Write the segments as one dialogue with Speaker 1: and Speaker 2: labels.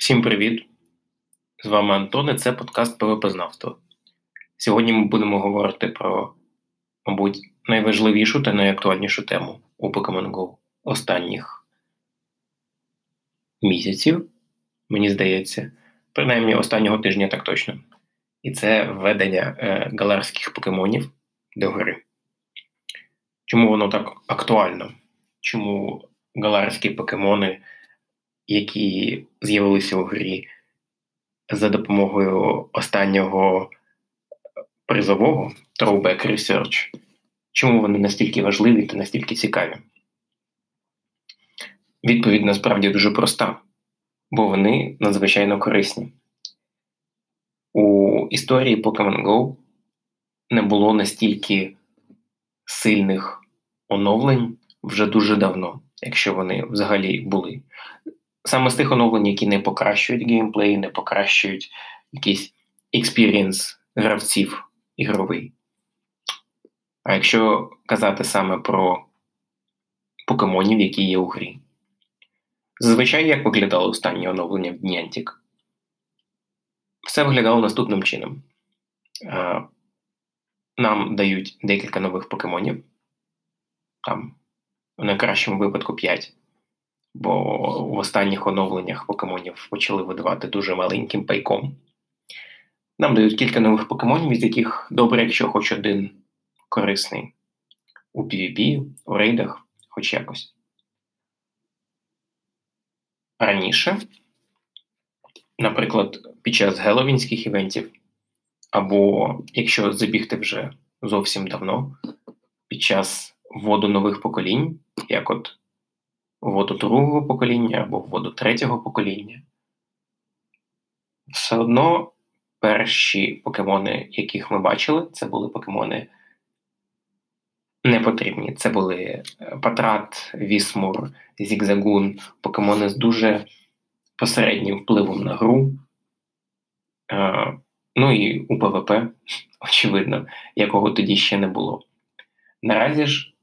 Speaker 1: Всім привіт! З вами Антон і це подкаст ПВП-знавство. Сьогодні ми будемо говорити про, мабуть, найважливішу та найактуальнішу тему у Pokemon Go останніх місяців, мені здається, принаймні останнього тижня так точно. І це введення е, галарських покемонів до гри. Чому воно так актуально? Чому галарські покемони, які з'явилися у грі за допомогою останнього призового Throwback Research, чому вони настільки важливі та настільки цікаві? Відповідь насправді дуже проста, бо вони надзвичайно корисні. У історії Pokemon Go не було настільки сильних оновлень вже дуже давно, якщо вони взагалі були. Саме з тих оновлень, які не покращують геймплей, не покращують якийсь experience гравців ігровий. А якщо казати саме про покемонів, які є у грі, зазвичай як виглядало останнє оновлення в Niantic? Все виглядало наступним чином. Нам дають декілька нових покемонів, там, в найкращому випадку 5. Бо в останніх оновленнях покемонів почали видавати дуже маленьким пайком. Нам дають кілька нових покемонів, із яких добре, якщо хоч один корисний у PvP, у рейдах, хоч якось. Раніше, наприклад, під час геловінських івентів, або якщо забігти вже зовсім давно, під час вводу нових поколінь, як от вводу другого покоління або вводу третього покоління, все одно перші покемони, яких ми бачили, це були покемони не потрібні. Це були е, Патрат, Вісмур, Зігзагун, покемони з дуже посереднім впливом на гру. Е, ну і у ПВП, очевидно, якого тоді ще не було. Наразі ж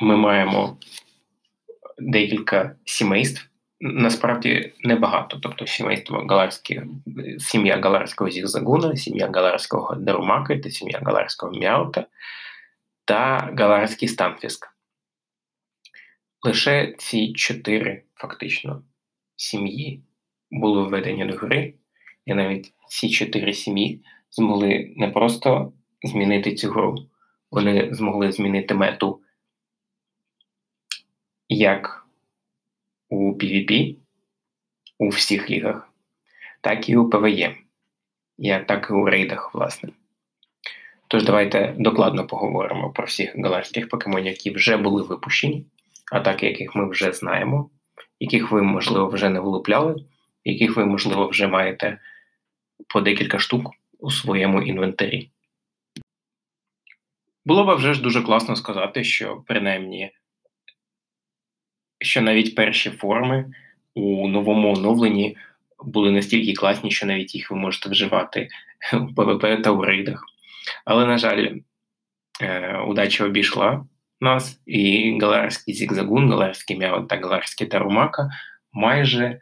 Speaker 1: ми маємо декілька сімейств, насправді небагато. Тобто сімейство Галарське, сім'я Галарського Зігзагуна, сім'я Галарського Дарумаки та сім'я Галарського Мяута та Галарський Станфіск. Лише ці чотири фактично сім'ї були введені до гри, і навіть ці чотири сім'ї змогли не просто змінити цю гру, вони змогли змінити мету як у PvP у всіх лігах, так і у PvE, так і у рейдах, власне. Тож давайте докладно поговоримо про всіх галактичних покемонів, які вже були випущені, а так яких ми вже знаємо, яких ви, можливо, вже не вилупляли, яких ви, можливо, вже маєте по декілька штук у своєму інвентарі. Було б вже ж дуже класно сказати, що принаймні що навіть перші форми у новому оновленні були настільки класні, що навіть їх ви можете вживати в ПВП та у рейдах. Але, на жаль, е, удача обійшла нас, і галарський зігзагун, галарський мяу та галарський тарумака майже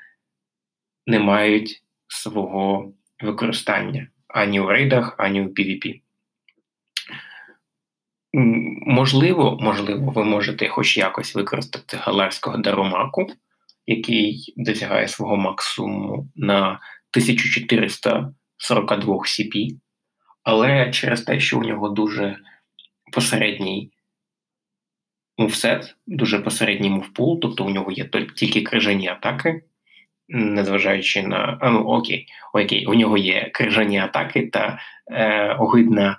Speaker 1: не мають свого використання ані у рейдах, ані у PvP. Можливо, можливо, ви можете хоч якось використати галарського даромаку, який досягає свого максимуму на 1442 CP, але через те, що у нього дуже посередній moveset, дуже посередній movepool, тобто у нього є тільки крижані атаки, незважаючи на. А, ну окей, окей, у нього є крижані атаки та е, огидна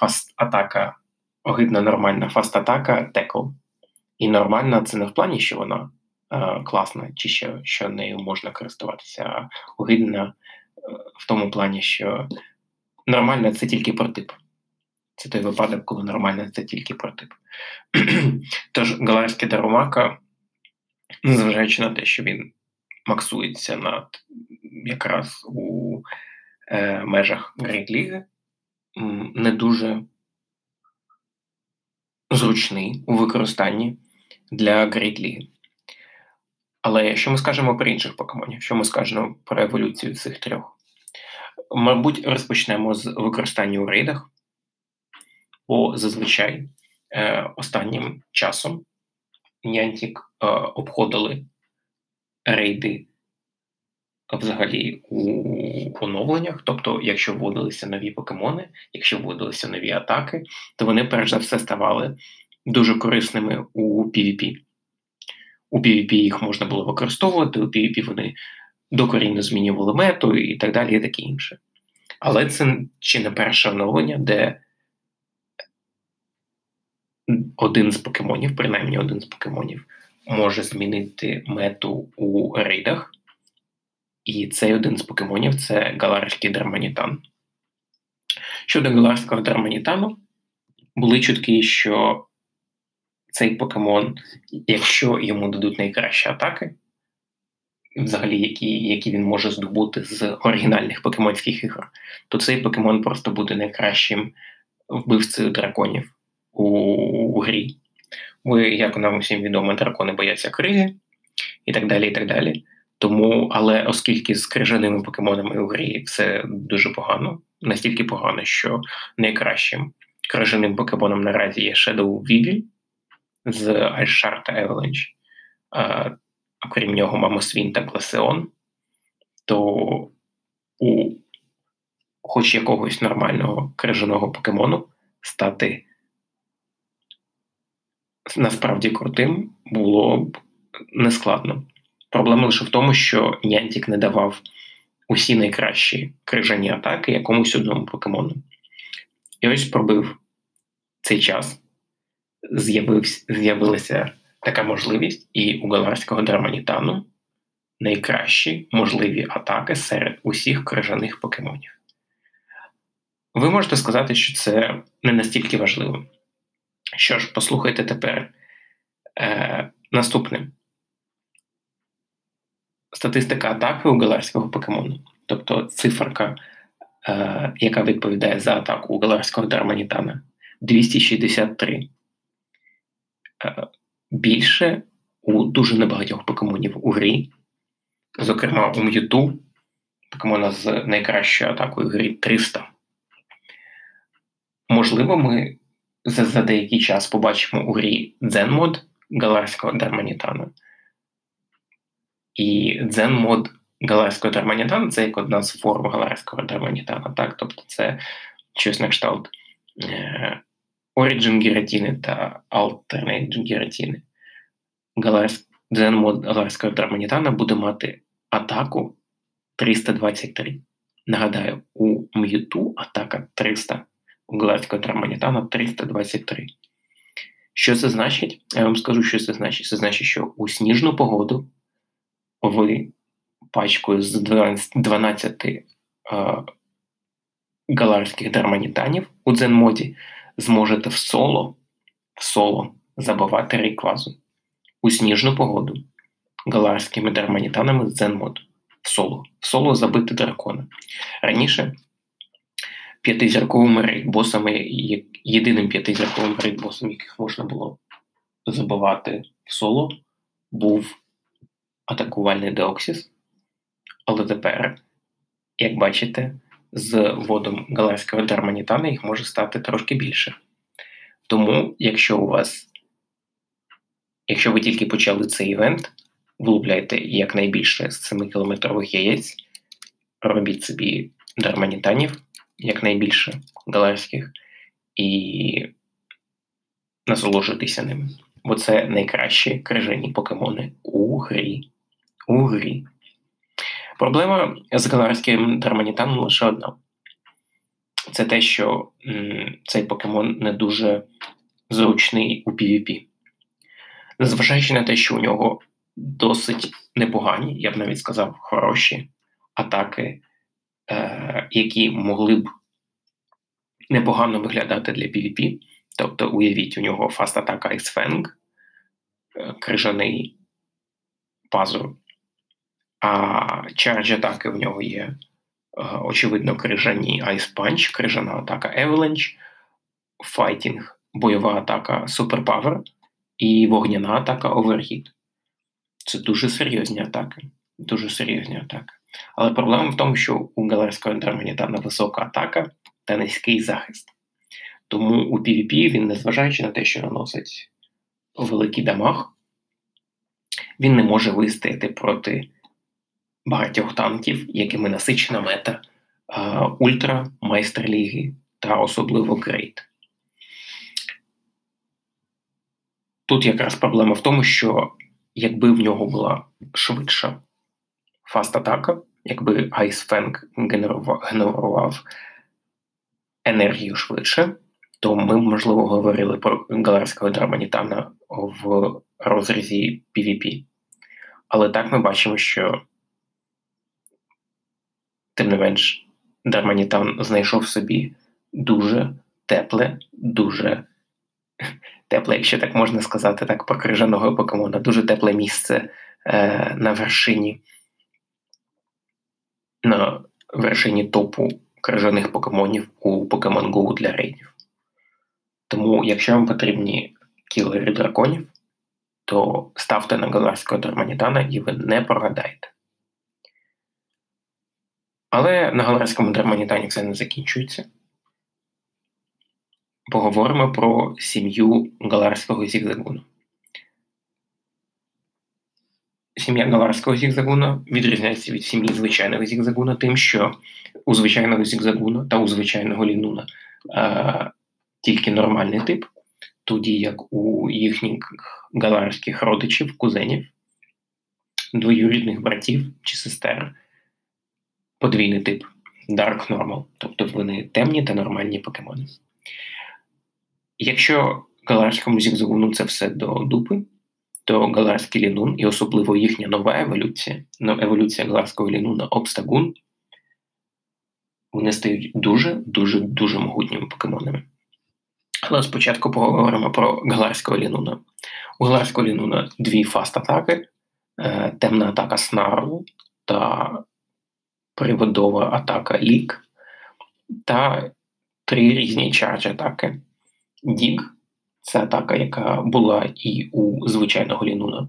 Speaker 1: фаст-атака, огидна нормальна fast-атака Tackle. І нормальна це не в плані, що вона е, класна, чи що, що нею можна користуватися, а огидна е, в тому плані, що нормальна це тільки про тип. Це той випадок, коли нормальна це тільки про тип. Тож галарський дарумака, незважаючи на те, що він максується над якраз у е, межах Грейт Ліги, не дуже зручний у використанні для League. Але якщо ми скажемо про інших покемонів, що ми скажемо про еволюцію цих трьох? Мабуть, розпочнемо з використання у рейдах, бо зазвичай е, останнім часом Niantic е, обходили рейди взагалі у оновленнях. Тобто, якщо вводилися нові покемони, якщо вводилися нові атаки, то вони перш за все ставали дуже корисними у PvP. У PvP їх можна було використовувати, у PvP вони докорінно змінювали мету і так далі, і таке інше. Але це чи не перше оновлення, де один з покемонів, принаймні один з покемонів, може змінити мету у рейдах. І цей один з покемонів це галарський дерманітан. Щодо галарського дерманітану, були чутки, що цей покемон, якщо йому дадуть найкращі атаки, взагалі, які які він може здобути з оригінальних покемонських ігор, то цей покемон просто буде найкращим вбивцею драконів у, у грі. Бо, як нам усім відомо, дракони бояться криги і так далі. і так далі. Тому, але оскільки з крижаними покемонами у грі все дуже погано, настільки погано, що найкращим крижаним покемоном наразі є Shadow Weevil з Ice та Avalanche, а, окрім нього Мамосвін та Гласеон, то у хоч якогось нормального крижаного покемону стати насправді крутим було б нескладно. Проблема лише в тому, що Нянтік не давав усі найкращі крижані атаки якомусь одному покемону. І ось пробив цей час, з'явилася така можливість, і у галарського дерманітану найкращі можливі атаки серед усіх крижаних покемонів. Ви можете сказати, що це не настільки важливо. Що ж, послухайте тепер е, наступне статистика атаки у галарського покемону, тобто циферка, е, яка відповідає за атаку у галарського Дарманітана 263. Е, більше у дуже небагатьох покемонів у грі, зокрема у М'юту, покемона з найкращою атакою грі 300. Можливо, ми за, за деякий час побачимо у грі Zen Mode галарського Дарманітана. І Zen Mode галарського Дарманітану це як одна з форм галарського Дарманітану. Так? Тобто це щось на кшталт е, Origin Гіратіни та Alternate Гіратіни. Zen Mode галарського Дарманітана буде мати атаку 323. Нагадаю, у М'юту атака 300, у галарського Дарманітана 323. Що це значить? Я вам скажу, що це значить. Це значить, що у сніжну погоду ви пачкою з 12 е, галарських дарманітанів у дзен-моді зможете в соло в соло забивати рейквазу у сніжну погоду галарськими дарманітанами з дзен-моду. В соло. В соло забити дракона. Раніше п'ятизірковими рейдбосами, єдиним п'ятизірковим рейдбосом, яких можна було забивати в соло, був атакувальний деоксіс. Але тепер, як бачите, з водом галерського дерманітана їх може стати трошки більше. Тому, якщо у вас, якщо ви тільки почали цей івент, влупляйте якнайбільше з 7-кілометрових яєць, робіть собі дерманітанів, якнайбільше галерських, і насолоджуйтеся ними. Бо це найкращі крижані покемони у грі у грі. Проблема з галарським Дарманітаном лише одна. Це те, що цей покемон не дуже зручний у PvP. Незважаючи на те, що у нього досить непогані, я б навіть сказав, хороші атаки, е, які могли б непогано виглядати для PvP. Тобто, уявіть, у нього fast атака Ice Fang, е, крижаний пазур а charge атаки в нього є, е, очевидно, крижані Ice Punch, крижана атака Avalanche, Fighting, бойова атака Superpower і вогняна атака Overheat. Це дуже серйозні атаки. Дуже серйозні атаки. Але проблема в тому, що у галарського Дарманітана висока атака та низький захист. Тому у PvP він, незважаючи на те, що наносить великий дамаг, він не може вистояти проти багатьох танків, якими насичена мета Ультра, Майстер Ліги та особливо Грейт. Тут якраз проблема в тому, що якби в нього була швидша fast-атака, якби Fang генерував, генерував енергію швидше, то ми, можливо, говорили про галарського Дарманітана в розрізі PvP. Але так ми бачимо, що, тим не менш, Дарманітан знайшов собі дуже тепле, дуже тепле, якщо так можна сказати, так про крижаного покемона, дуже тепле місце е, на вершині на вершині топу крижаних покемонів у Pokemon Go для рейдів. Тому, якщо вам потрібні кілери драконів, то ставте на галарського Дарманітана і ви не прогадаєте. Але на галерському Дарманітані це не закінчується. Поговоримо про сім'ю галарського зігзагуну. Сім'я галарського зігзагуна відрізняється від сім'ї звичайного зігзагуна тим, що у звичайного зігзагуна та у звичайного лінуна е, тільки нормальний тип, тоді як у їхніх галарських родичів, кузенів, двоюрідних братів чи сестер подвійний тип Dark Normal, тобто вони темні та нормальні покемони. Якщо галарському зігзагуну це все до дупи, то галарський лінун і особливо їхня нова еволюція, ну, еволюція галарського лінуна обстагун, вони стають дуже-дуже дуже могутніми покемонами. Але спочатку поговоримо про галарського лінуна. У галарського лінуна дві фаст-атаки, е, темна атака Snarl у та привидова атака Lick, та три різні charge атаки. Dig це атака, яка була і у звичайного Лінуна.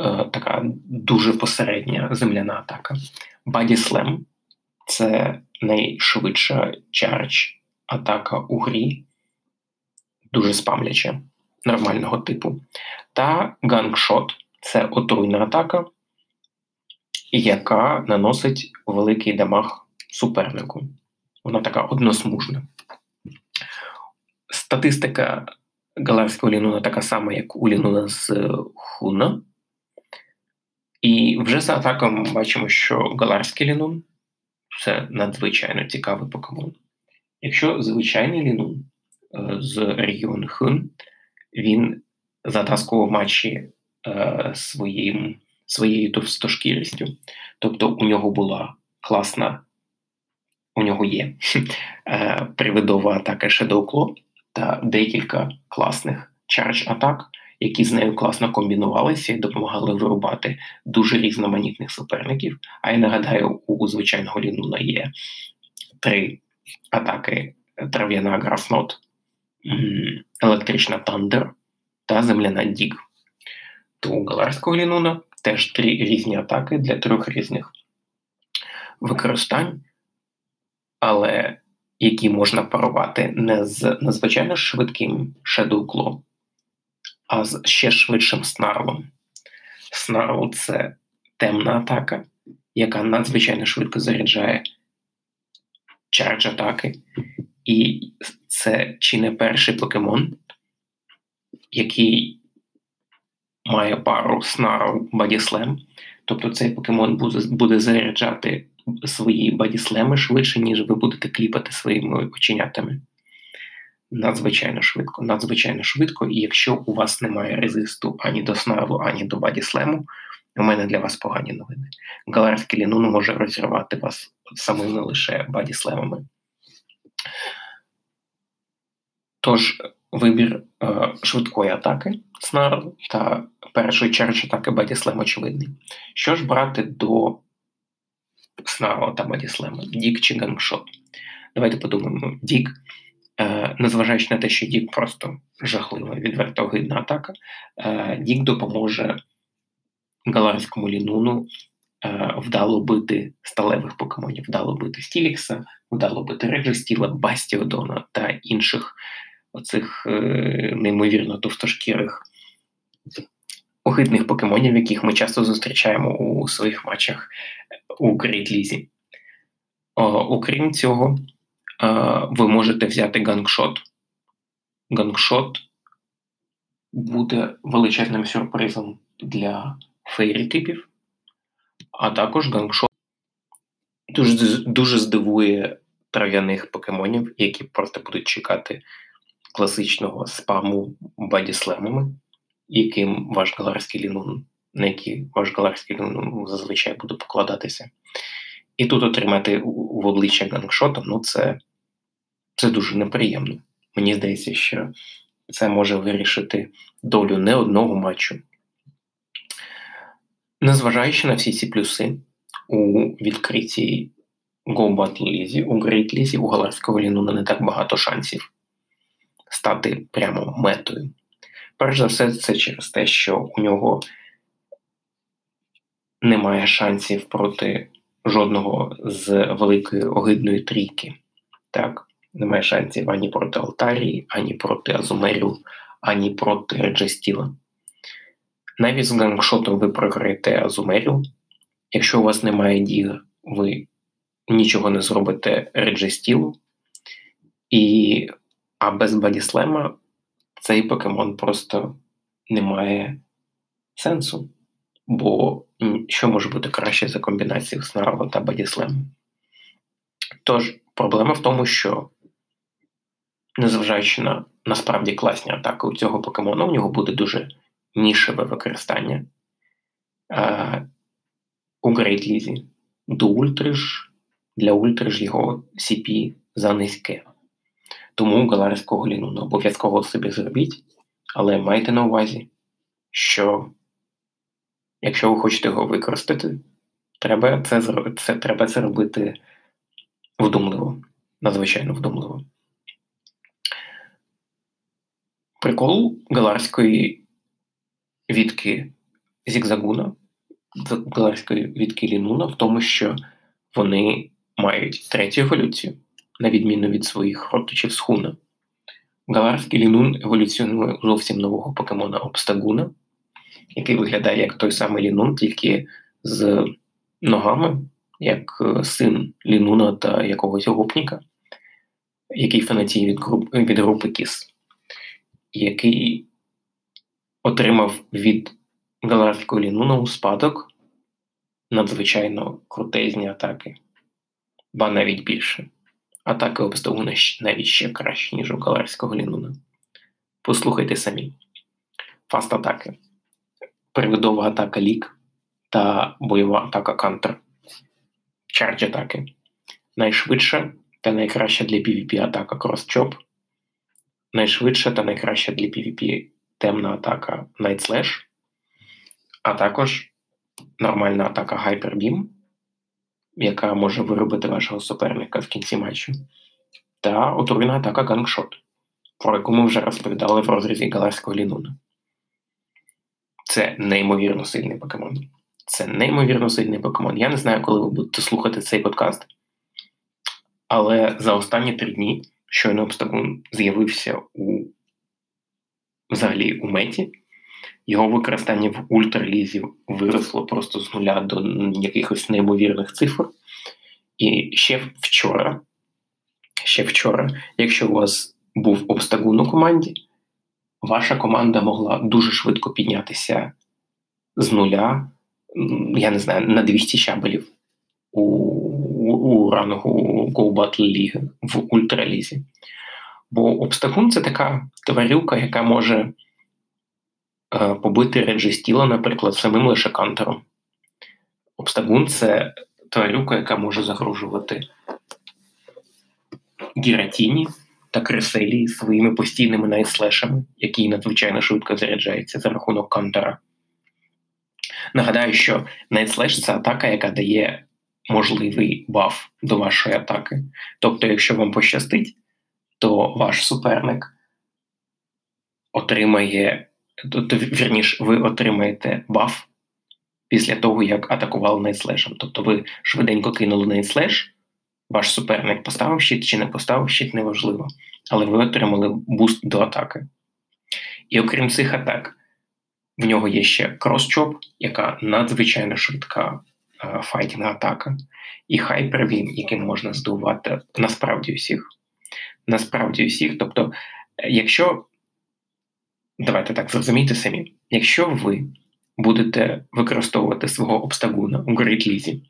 Speaker 1: Е, така дуже посередня земляна атака. Body Slam це найшвидша charge атака у грі, дуже спамляча, нормального типу. Та гангшот це отруйна атака, яка наносить великий дамаг супернику. Вона така односмужна. Статистика галарського лінуна така сама, як у лінуна з Хуна. І вже за атаком бачимо, що галарський лінун це надзвичайно цікавий покемон. Якщо звичайний Лінун е, з регіону Хоен, він затаскував матчі е, своїм, своєю товстошкірістю, тобто у нього була класна, у нього є е, привидова атака Shadow та декілька класних charge атак, які з нею класно комбінувалися і допомагали вирубати дуже різноманітних суперників. А я нагадаю, у звичайного Лінуна є три атаки: трав'яна графнот, електрична Тандер та земляна Діг. То у галарського лінуна теж три різні атаки для трьох різних використань. Але які можна парувати не з надзвичайно швидким Shadow а з ще швидшим снарлом. Снарл це темна атака, яка надзвичайно швидко заряджає charge атаки. І це чи не перший покемон, який має пару Snarl Body Тобто цей покемон буде заряджати свої Body Slam и швидше, ніж ви будете кліпати своїми оченятами. Надзвичайно швидко, надзвичайно швидко, і якщо у вас немає резисту ані до Snarl у, ані до Body Slam у, у мене для вас погані новини. Галарський Лінун може розірвати вас самими лише Body Slam ами. Тож, вибір е, швидкої атаки Snarl та першої charge атаки Body Slam очевидний. Що ж брати до Snarl та Body Slam а, Dig чи Gunk Shot. Давайте подумаємо, Dig, е, незважаючи на те, що Dig просто жахлива, відверто гидна атака, е, Дік допоможе галарському лінуну е, вдало бити сталевих покемонів, вдало бити Стілікса, вдало бити Реджестіла, Бастіодона та інших оцих е, неймовірно товстошкірих огидних покемонів, яких ми часто зустрічаємо у своїх матчах у Great Лізі. Окрім цього, ви можете взяти Gunk Shot. Gunk Shot буде величезним сюрпризом для fairy-типів, а також Gunk Shot дуже дуже здивує трав'яних покемонів, які просто будуть чекати класичного спаму Body Slam ами, яким ваш галарський лінун, на який ваш галарський лінун зазвичай буде покладатися. І тут отримати в обличчя гангшотом, ну це, це дуже неприємно. Мені здається, що це може вирішити долю не одного матчу. Незважаючи на всі ці плюси, у відкритій Go Battle Лізі, у Great Лізі, у Галарського Лінуна не так багато шансів стати прямо метою. Перш за все, це через те, що у нього немає шансів проти жодного з великої огидної трійки. Так, немає шансів ані проти Алтарії, ані проти Азумерів, ані проти Реджестіла. Навіть з гангшотом ви програєте Азумерів. Якщо у вас немає діг, ви нічого не зробите Реджестілу. І, А без Бадіслема цей покемон просто не має сенсу. Бо що може бути краще за комбінацію Снарва та Бадіслему? Тож, проблема в тому, що, незважаючи на насправді класні атаки у цього покемону, у нього буде дуже нішеве використання. А, у Great Лізі до Ультри ж, для Ультри ж його CP за низьке. Тому галарського ліну обов'язково собі зробіть, але майте на увазі, що якщо ви хочете його використати, треба це це, треба це робити вдумливо, надзвичайно вдумливо. Прикол галарської відки Зігзагуна, галарської відки Лінуна в тому, що вони мають третю еволюцію, на відміну від своїх родичів з Хуна. Галарський лінун еволюціонує зовсім нового покемона Обстагуна, який виглядає як той самий лінун, тільки з ногами, як е, син Лінуна та якогось гопніка, який фанатіє від груп, від групи Кіс, який отримав від Галарського Лінуна у спадок надзвичайно крутезні атаки, ба навіть більше. Атаки Обстагуна навіть ще краще, ніж у Галарського Лінуна. Послухайте самі. Fast атаки, привидова атака Lick та бойова атака Counter. Charge атаки. Найшвидша та найкраща для PvP атака Cross Chop. Найшвидша та найкраща для PvP темна атака Night Slash. А також нормальна атака Hyper Beam, яка може виробити вашого суперника в кінці матчу. Та отруйна атака Gunk Shot, про яку ми вже розповідали в розрізі Галарського Лінуна. Це неймовірно сильний покемон. Це неймовірно сильний покемон. Я не знаю, коли ви будете слухати цей подкаст, але за останні три дні щойно обстагун з'явився у взагалі у меті. Його використання в ультралізі виросло просто з нуля до якихось неймовірних цифр. І ще вчора, ще вчора, якщо у вас був обстагун у команді, ваша команда могла дуже швидко піднятися з нуля я не знаю, на 200 щабелів у у, рангу Go Battle League в ультралізі. Бо обстакун це така тварюка, яка може е, побити Реджестіла, наприклад, самим лише кантером. Обстагун це тварюка, яка може загрожувати Гіратіні та Креселі своїми постійними найслешами, які надзвичайно швидко заряджаються за рахунок кантера. Нагадаю, що Nightslash – це атака, яка дає можливий баф до вашої атаки. Тобто, якщо вам пощастить, то ваш суперник отримає, то, вірніш, ви отримаєте баф після того, як атакували найтслешем. Тобто ви швиденько кинули найтслеш, ваш суперник поставив щит чи не поставив щит, неважливо. Але ви отримали буст до атаки. І окрім цих атак, в нього є ще Cross Chop, яка надзвичайно швидка е, fighting атака, і Hyper Beam, яким можна здувати насправді усіх. Насправді усіх. Тобто, якщо давайте так зрозумійте самі, якщо ви будете використовувати свого обстагуна у Great Лізі,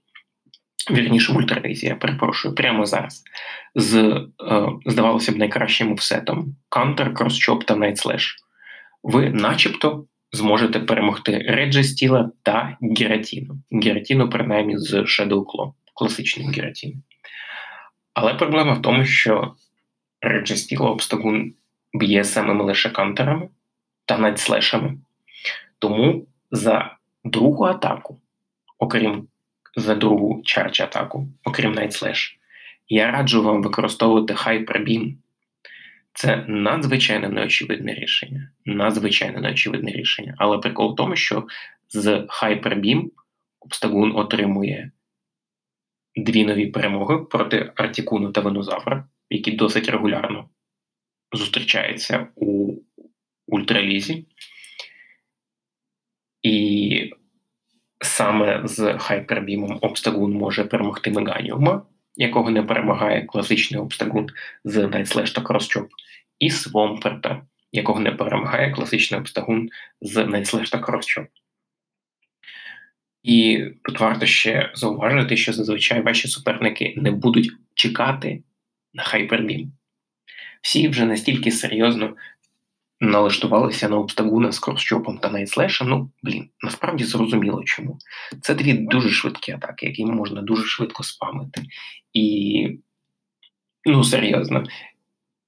Speaker 1: вірніше в ультралізі, я перепрошую, прямо зараз, з, е, здавалося б, найкращим moveset ом Counter, Cross-Chop та Night Slash, ви начебто зможете перемогти Реджі Стіла та Гератіну. Гератіну, принаймні, з Shadow Claw, класичним Гератіном. Але проблема в тому, що Реджі Стіла обстагун б'є самими лише кантерами та найтслешами. Тому за другу атаку, окрім за другу чарч атаку, окрім найтслеш, я раджу вам використовувати Hyper Beam. Це надзвичайно неочевидне рішення. Надзвичайно неочевидне рішення. Але прикол в тому, що з Beam Обстагун отримує дві нові перемоги проти Артікуну та Венозавра, які досить регулярно зустрічаються у ультралізі. І саме з хайпербімом обстагун може перемогти Меганіума, якого не перемагає класичний обстагун з Nightslash та Crosschop, і Свомперта, якого не перемагає класичний обстагун з Nightslash та Crosschop. І тут варто ще зауважити, що зазвичай ваші суперники не будуть чекати на хайпербім. Всі вже настільки серйозно налаштувалися на обстагуна з кросчопом та найтслешем, ну, блін, насправді зрозуміло чому. Це дві дуже швидкі атаки, які можна дуже швидко спамити. І, ну, серйозно,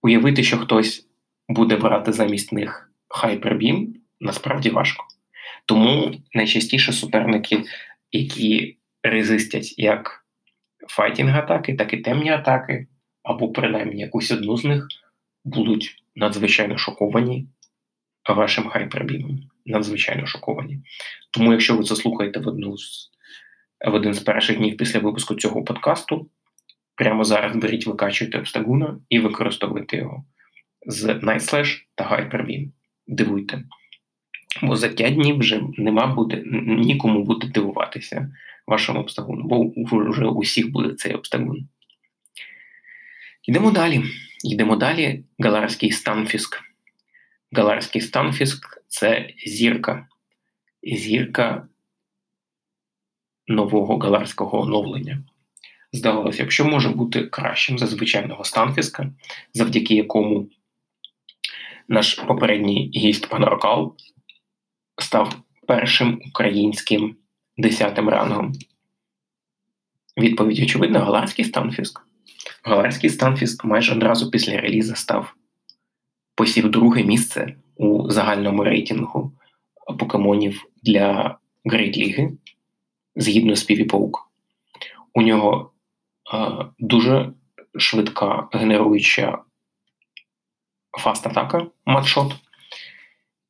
Speaker 1: уявити, що хтось буде брати замість них хайпербім, насправді важко. Тому найчастіше суперники, які резистять як файтінг-атаки, так і темні атаки, або принаймні якусь одну з них, будуть надзвичайно шоковані вашим хайпербімом. Надзвичайно шоковані. Тому, якщо ви це слухаєте в одну з в один з перших днів після випуску цього подкасту, прямо зараз беріть, викачуйте обстагуна і використовуйте його з Nightslash та Hyperbeam. Дивуйте. Бо за 5 днів вже нема буде, нікому буде дивуватися вашому обстагуну, бо вже у всіх буде цей обстагун. Йдемо далі. Йдемо далі. Галарський станфіск. Галарський станфіск це зірка. Зірка нового галарського оновлення. Здавалося що може бути кращим за звичайного станфіска, завдяки якому наш попередній гість пан Рокал став першим українським десятим рангом. Відповідь очевидно, галарський Станфіск. Галарський Станфіск майже одразу після релізу став посів друге місце у загальному рейтингу покемонів для Great Ліги згідно з PvPoke. У нього е, дуже швидка генеруюча fast-атака Mud Shot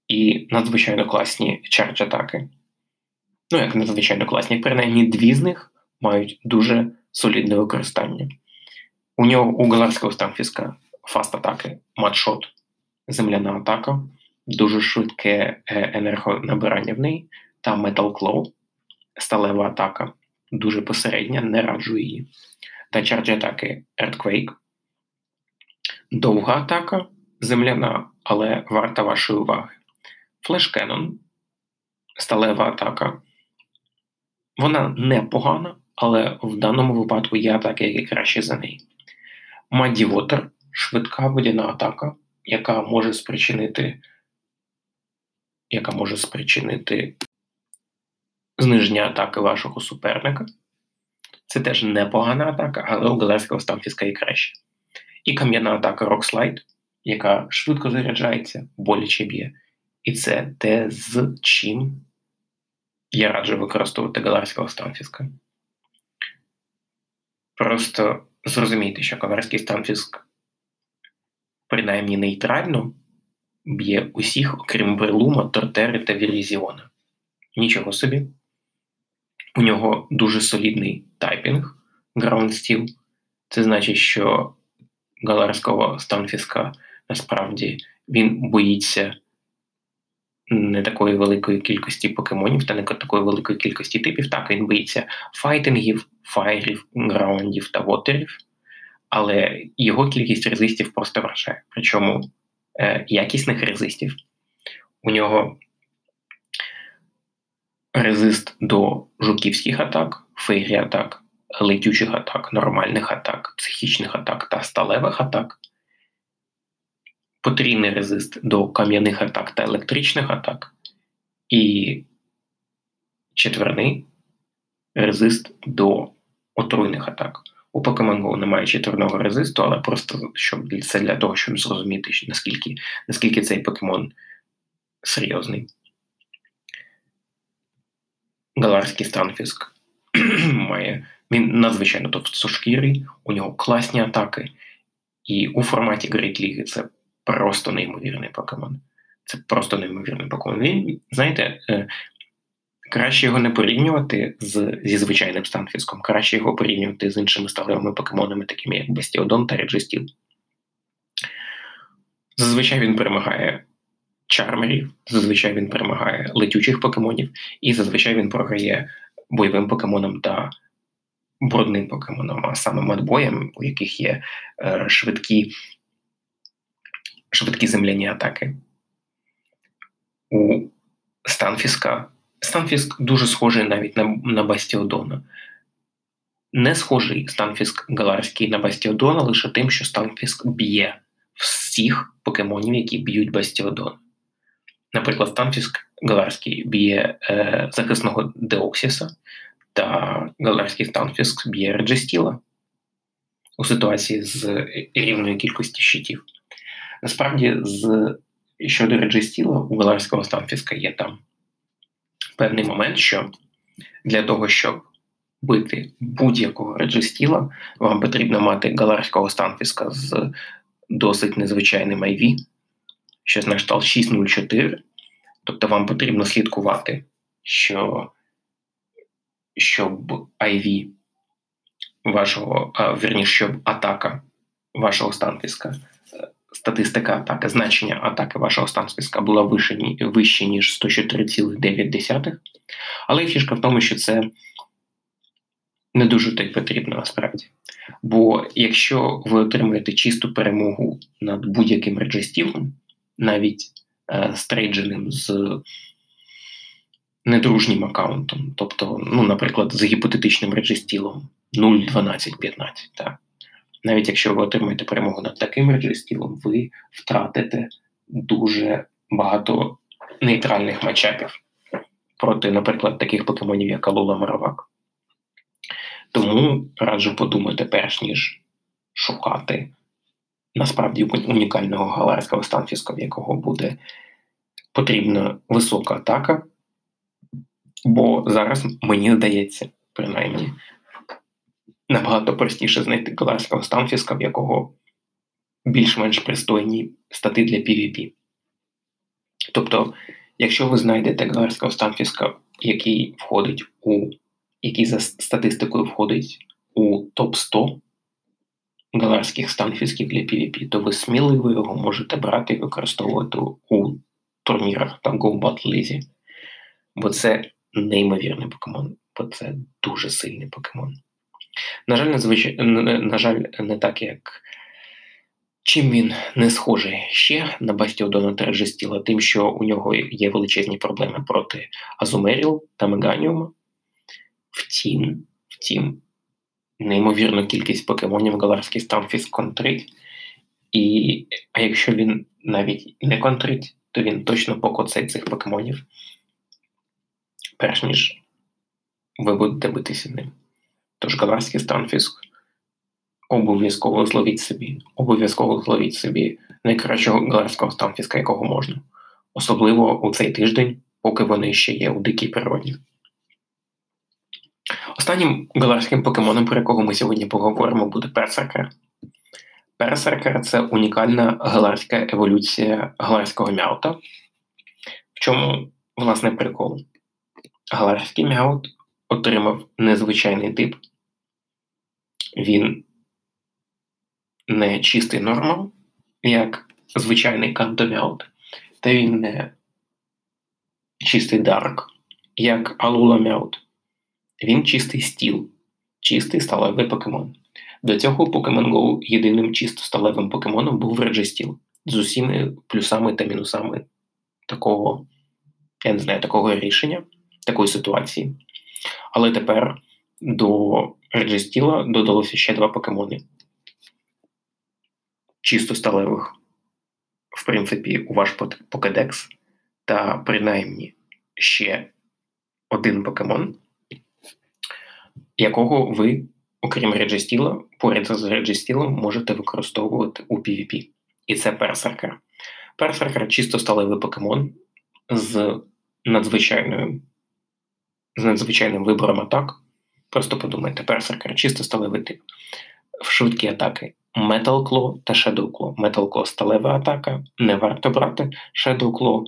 Speaker 1: і надзвичайно класні charge-атаки. Ну, як надзвичайно класні, принаймні дві з них мають дуже солідне використання. У нього у Галарського Станфіска fast атаки, Mud Shot, земляна атака, дуже швидке е, енергонабирання в неї та Claw, сталева атака, дуже посередня, не раджу її. Та charge атаки Earthquake. Довга атака, земляна, але варта вашої уваги. Cannon, сталева атака. Вона непогана, але в даному випадку є атаки, які краще за неї. Мадді Вотер швидка водяна атака, яка може спричинити яка може спричинити зниження атаки вашого суперника. Це теж непогана атака, але у Галерського стамфіска і краще. І кам'яна атака Rockslide, яка швидко заряджається, боляче б'є. І це те, з чим я раджу використовувати Галарського Станфіска. Просто зрозуміти, що Галарський Станфіск принаймні нейтрально б'є усіх, окрім Берлума, Тортери та Вірізіона. Нічого собі. У нього дуже солідний typing Ground Steel. Це значить, що галарського станфіска насправді він боїться не такої великої кількості покемонів та не такої великої кількості типів. Так, він боїться файтингів, файрів, граундів та вотерів, але його кількість резистів просто вражає. Причому е, якісних резистів у нього резист до жуківських атак, fairy атак, летючих атак, нормальних атак, психічних атак та сталевих атак. Потрійний резист до кам'яних атак та електричних атак, і четверний резист до отруйних атак. У Pokemon Go немає четверного резисту, але просто щоб це для того, щоб зрозуміти, наскільки наскільки цей покемон серйозний. Галарський Станфіск має він надзвичайно товстошкірий, у нього класні атаки, і у форматі Great League це просто неймовірний покемон. Це просто неймовірний покемон. Він, знаєте, е, краще його не порівнювати з, зі звичайним Станфіском, краще його порівнювати з іншими сталевими покемонами, такими як Бастіодон та Реджестіл. Зазвичай він перемагає чармерів, зазвичай він перемагає летючих покемонів, і зазвичай він програє бойовим покемонам та брудним покемоном, а саме мадбоєм, у яких є е, швидкі швидкі земляні атаки. У Станфіска. Станфіск дуже схожий навіть на на Бастіодона. Не схожий Станфіск Галарський на Бастіодона лише тим, що Станфіск б'є всіх покемонів, які б'ють Бастіодона. Наприклад, Станфіск Галарський б'є е, захисного Деоксіса, та Галарський Станфіск б'є Реджестіла у ситуації з рівною кількістю щитів. Насправді, з щодо Реджестіла, у Галарського Станфіска є там певний момент, що для того, щоб бити будь-якого Реджестіла, вам потрібно мати Галарського Станфіска з досить незвичайним IV, щось на кшталт 604. Тобто вам потрібно слідкувати, що щоб IV вашого, а, вірніше, щоб атака вашого станфіска, статистика атаки, значення атаки вашого станфіска була вище, вище ніж 104,9. Але фішка в тому, що це не дуже так потрібно насправді. Бо якщо ви отримуєте чисту перемогу над будь-яким реджестілом, навіть е, стрейдженим з недружнім аккаунтом, тобто, ну, наприклад, з гіпотетичним реджестілом 0.12.15. Так? Навіть якщо ви отримаєте перемогу над таким реджестілом, ви втратите дуже багато нейтральних матчапів проти, наприклад, таких покемонів, як Алула Маравак. Тому раджу подумати, перш ніж шукати насправді унікального галарського станфіска, в якого буде потрібна висока атака. Бо зараз мені здається, принаймні, набагато простіше знайти класного станфіска, в якого більш-менш пристойні стати для PvP. Тобто, якщо ви знайдете галарського станфіска, який входить у який за статистикою входить у топ-100 галарських станфісків для PvP, то ви сміливо його можете брати і використовувати у турнірах та Go Battle League. Бо це неймовірний покемон, бо це дуже сильний покемон. На жаль, незвич... на жаль, не так, як чим він не схожий ще на Бастіодона Терджестіла, тим, що у нього є величезні проблеми проти Азумеріл та Меганіума. Втім, втім, неймовірну кількість покемонів Галарський Стамфіс контрить. І, А якщо він навіть не контрить, то він точно покоцає цих покемонів перш ніж ви будете битися ним. Тож галарський станфіск обов'язково зловіть собі, обов'язково зловіть собі найкращого галарського станфіска, якого можна. Особливо у цей тиждень, поки вони ще є у дикій природі. Останнім галарським покемоном, про якого ми сьогодні поговоримо, буде Персеркер. Персеркер це унікальна галарська еволюція галарського мяута. В чому, власне, прикол? Галарський мяут отримав незвичайний тип. Він не чистий нормал, як звичайний кантомяут, та він не чистий дарк, як алуламяут. Він чистий стіл, чистий сталевий покемон. До цього Pokemon Go єдиним чисто сталевим покемоном був Registeel з усіми плюсами та мінусами такого, я не знаю, такого рішення, такої ситуації. Але тепер до Registeel додалося ще два покемони. Чисто сталевих, в принципі, у ваш покедекс, та принаймні ще один покемон, якого ви, окрім Реджестіла, поряд з Реджестілом можете використовувати у PvP. І це персеркер. Персеркер чисто сталевий покемон з надзвичайною, з надзвичайним вибором атак. Просто подумайте, персеркер чисто сталевий тип. В швидкі атаки Metal Claw та Shadow Claw. Metal Claw сталева атака, не варто брати. Shadow Claw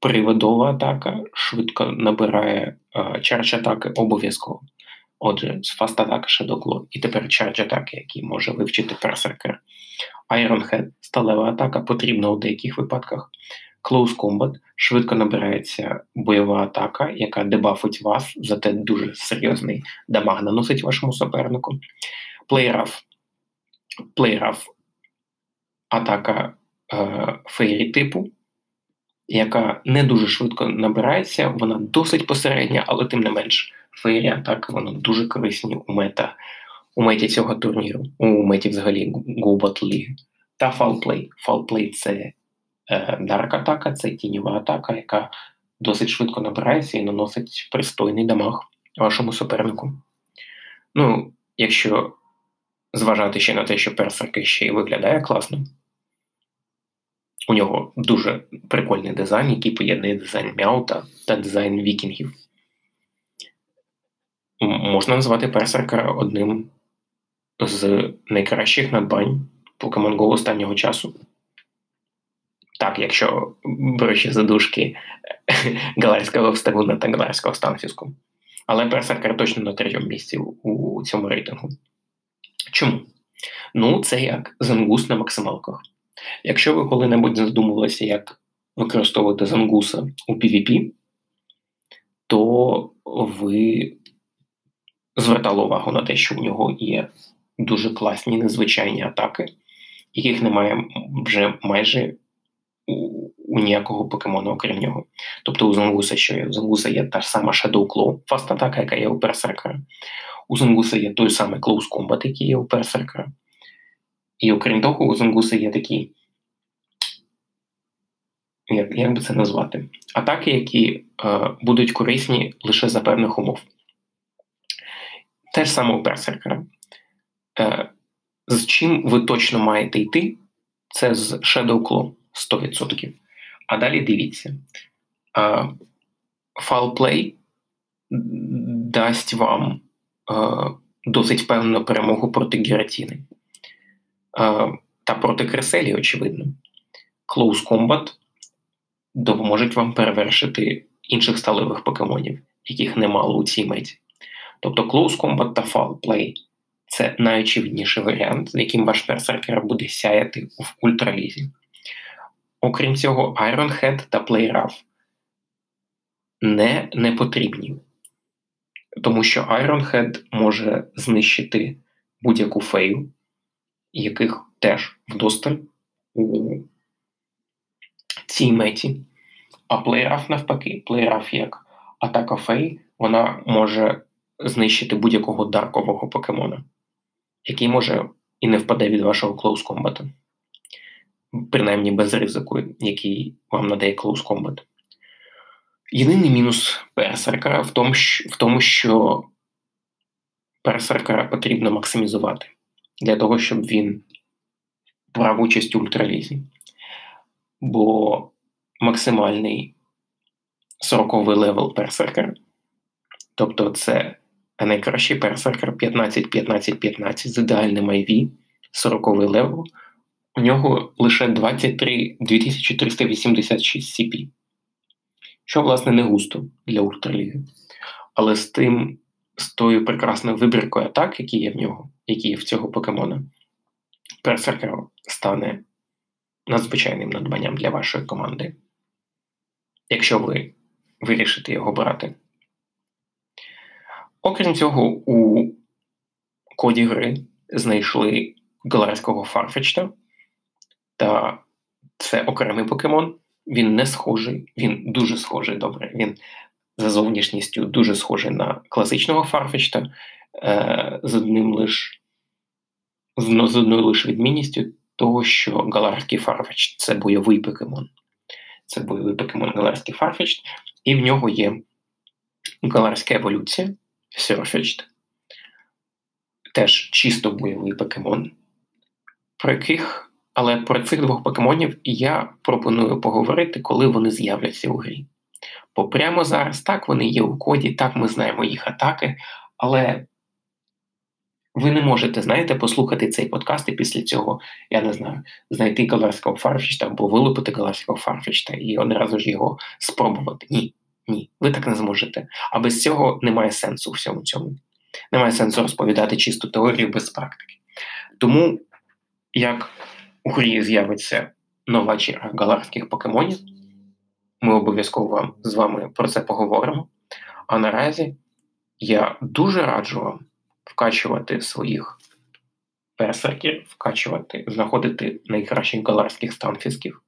Speaker 1: привидова атака, швидко набирає charge атаки обов'язково. Отже, fast атака Shadow Claw і тепер charge атаки, які може вивчити персеркер. Iron Head сталева атака потрібна у деяких випадках. Close Combat швидко набирається бойова атака, яка дебафить вас, зате дуже серйозний дамаг наносить вашому супернику. Play Rough. Атака е, фейрі типу, яка не дуже швидко набирається, вона досить посередня, але тим не менш фейрі атаки вони дуже корисні у мета у меті цього турніру, у меті взагалі Battle League. Та Foul Play. це е, дарк атака, це тіньова атака, яка досить швидко набирається і наносить пристойний дамаг вашому супернику. Ну, якщо зважати ще на те, що персерки ще й виглядає класно. У нього дуже прикольний дизайн, який поєднує дизайн Мяута та дизайн вікінгів. Можна назвати персерка одним з найкращих надбань Pokemon Go останнього часу. Так, якщо беручи задушки галерського вставуна та галерського станфіску. Але персеркер точно на третьому місці у цьому рейтингу. Чому? Ну, це як зангус на максималках. Якщо ви коли-небудь задумувалися, як використовувати зангуса у PvP, то ви звертали увагу на те, що в нього є дуже класні незвичайні атаки, яких немає вже майже у, ніякого покемону, окрім нього. Тобто у Зангуса що є? У Зангуса є та ж сама Shadow Claw, fast атака, яка є у Персеркера. У Зангуса є той самий Close Combat, який є у Персеркера. І окрім того, у Зангуса є такі. Як як би це назвати? Атаки, які е, будуть корисні лише за певних умов. Те ж саме у Берсеркера. Е, з чим ви точно маєте йти, це з Shadow Claw 100%. А далі дивіться. Е, Foul Play дасть вам е, досить впевнену перемогу проти Гератіни. Та проти Креселі, очевидно. Close Combat допоможуть вам перевершити інших сталевих покемонів, яких немало у цій меті. Тобто Close Combat та Foul Play це найочевидніший варіант, з яким ваш берсеркер буде сяяти в ультралізі. Окрім цього, Iron Head та Play Rough не, не потрібні, тому що Iron Head може знищити будь-яку фею, яких теж вдосталь у цій меті. А Play навпаки, Play Rough як атака фей, вона може знищити будь-якого даркового покемона який може і не впаде від вашого close combat. Принаймні без ризику, який вам надає close combat. Єдиний мінус персеркера в тому, в тому, що персеркера потрібно максимізувати для того, щоб він брав участь у ультралізі. Бо максимальний 40-й level персеркер, тобто це найкращий персеркер 15-15-15 з ідеальним IV, 40 level. У нього лише 23 2386 CP, що, власне, не густо для ультраліги. але з тим, з тою прекрасною вибіркою атак, які є в нього, які є в цього покемона, Берсеркер стане надзвичайним надбанням для вашої команди, якщо ви вирішите його брати. Окрім цього, у коді гри знайшли галарського Фарфечта, та це окремий покемон. Він не схожий, він дуже схожий добре. Він за зовнішністю дуже схожий на класичного Фарфечта, е, з одним лиш з одною лише відмінністю того, що галарський Фарфеч це бойовий покемон. Це бойовий покемон галарський Фарфеч, і в нього є галарська еволюція Sirfetch'd, теж чисто бойовий покемон, про яких. Але про цих двох покемонів я пропоную поговорити, коли вони з'являться у грі. Бо прямо зараз так вони є у коді, так ми знаємо їх атаки, але ви не можете, знаєте, послухати цей подкаст і після цього, я не знаю, знайти галарського фарфічта або вилупити галарського фарфічта і одразу ж його спробувати. Ні, ні, ви так не зможете. А без цього немає сенсу у всьому цьому. Немає сенсу розповідати чисту теорію без практики. Тому, як у грі з'явиться нова черга галарських покемонів, ми обов'язково з вами про це поговоримо. А наразі я дуже раджу вам вкачувати своїх персерків, вкачувати, знаходити найкращих галарських станфісків,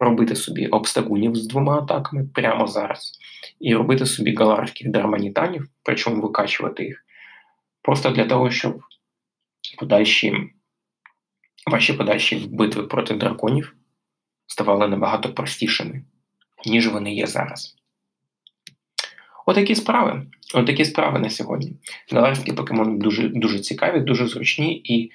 Speaker 1: робити собі обстагунів з двома атаками прямо зараз, і робити собі галарських дерманітанів, причому викачувати їх, просто для того, щоб подальші, ваші подальші битви проти драконів ставали набагато простішими, ніж вони є зараз. Отакі справи. Отакі справи на сьогодні. Галарські покемони дуже дуже цікаві, дуже зручні. І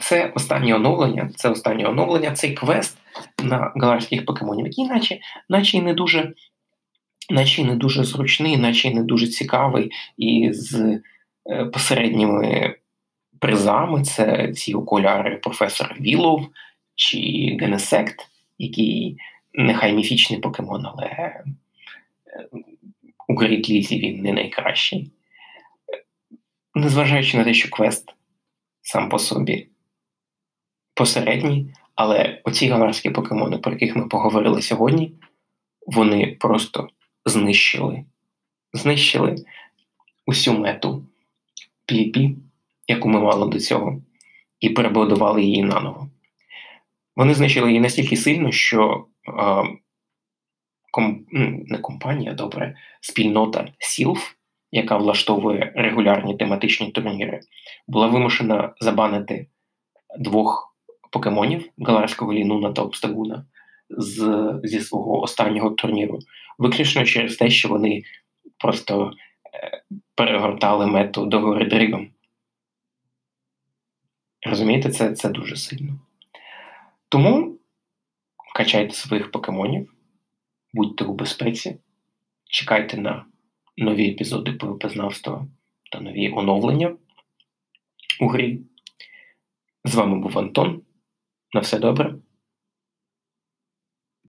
Speaker 1: це останнє оновлення, це останнє оновлення, цей квест на галарських покемонів, який наче наче і не дуже наче не дуже зручний, наче і не дуже цікавий, і з е, посередніми призами це ці окуляри професора Вілов чи Генесект, який нехай міфічний покемон, але. Е, у Грейт-лізі він не найкращий. Незважаючи на те, що квест сам по собі посередній, але оці галарські покемони, про яких ми поговорили сьогодні, вони просто знищили знищили усю мету PvP, яку ми мали до цього, і перебудували її наново. Вони знищили її настільки сильно, що ком, не компанія, добре, спільнота Сілф, яка влаштовує регулярні тематичні турніри, була вимушена забанити двох покемонів Галарського Лінуна та Обстагуна з, зі свого останнього турніру, виключно через те, що вони просто е, перегортали мету до гори дригом. Розумієте, це, це дуже сильно. Тому качайте своїх покемонів будьте у безпеці, чекайте на нові епізоди PvP-знавства та нові оновлення у грі. З вами був Антон. На все добре.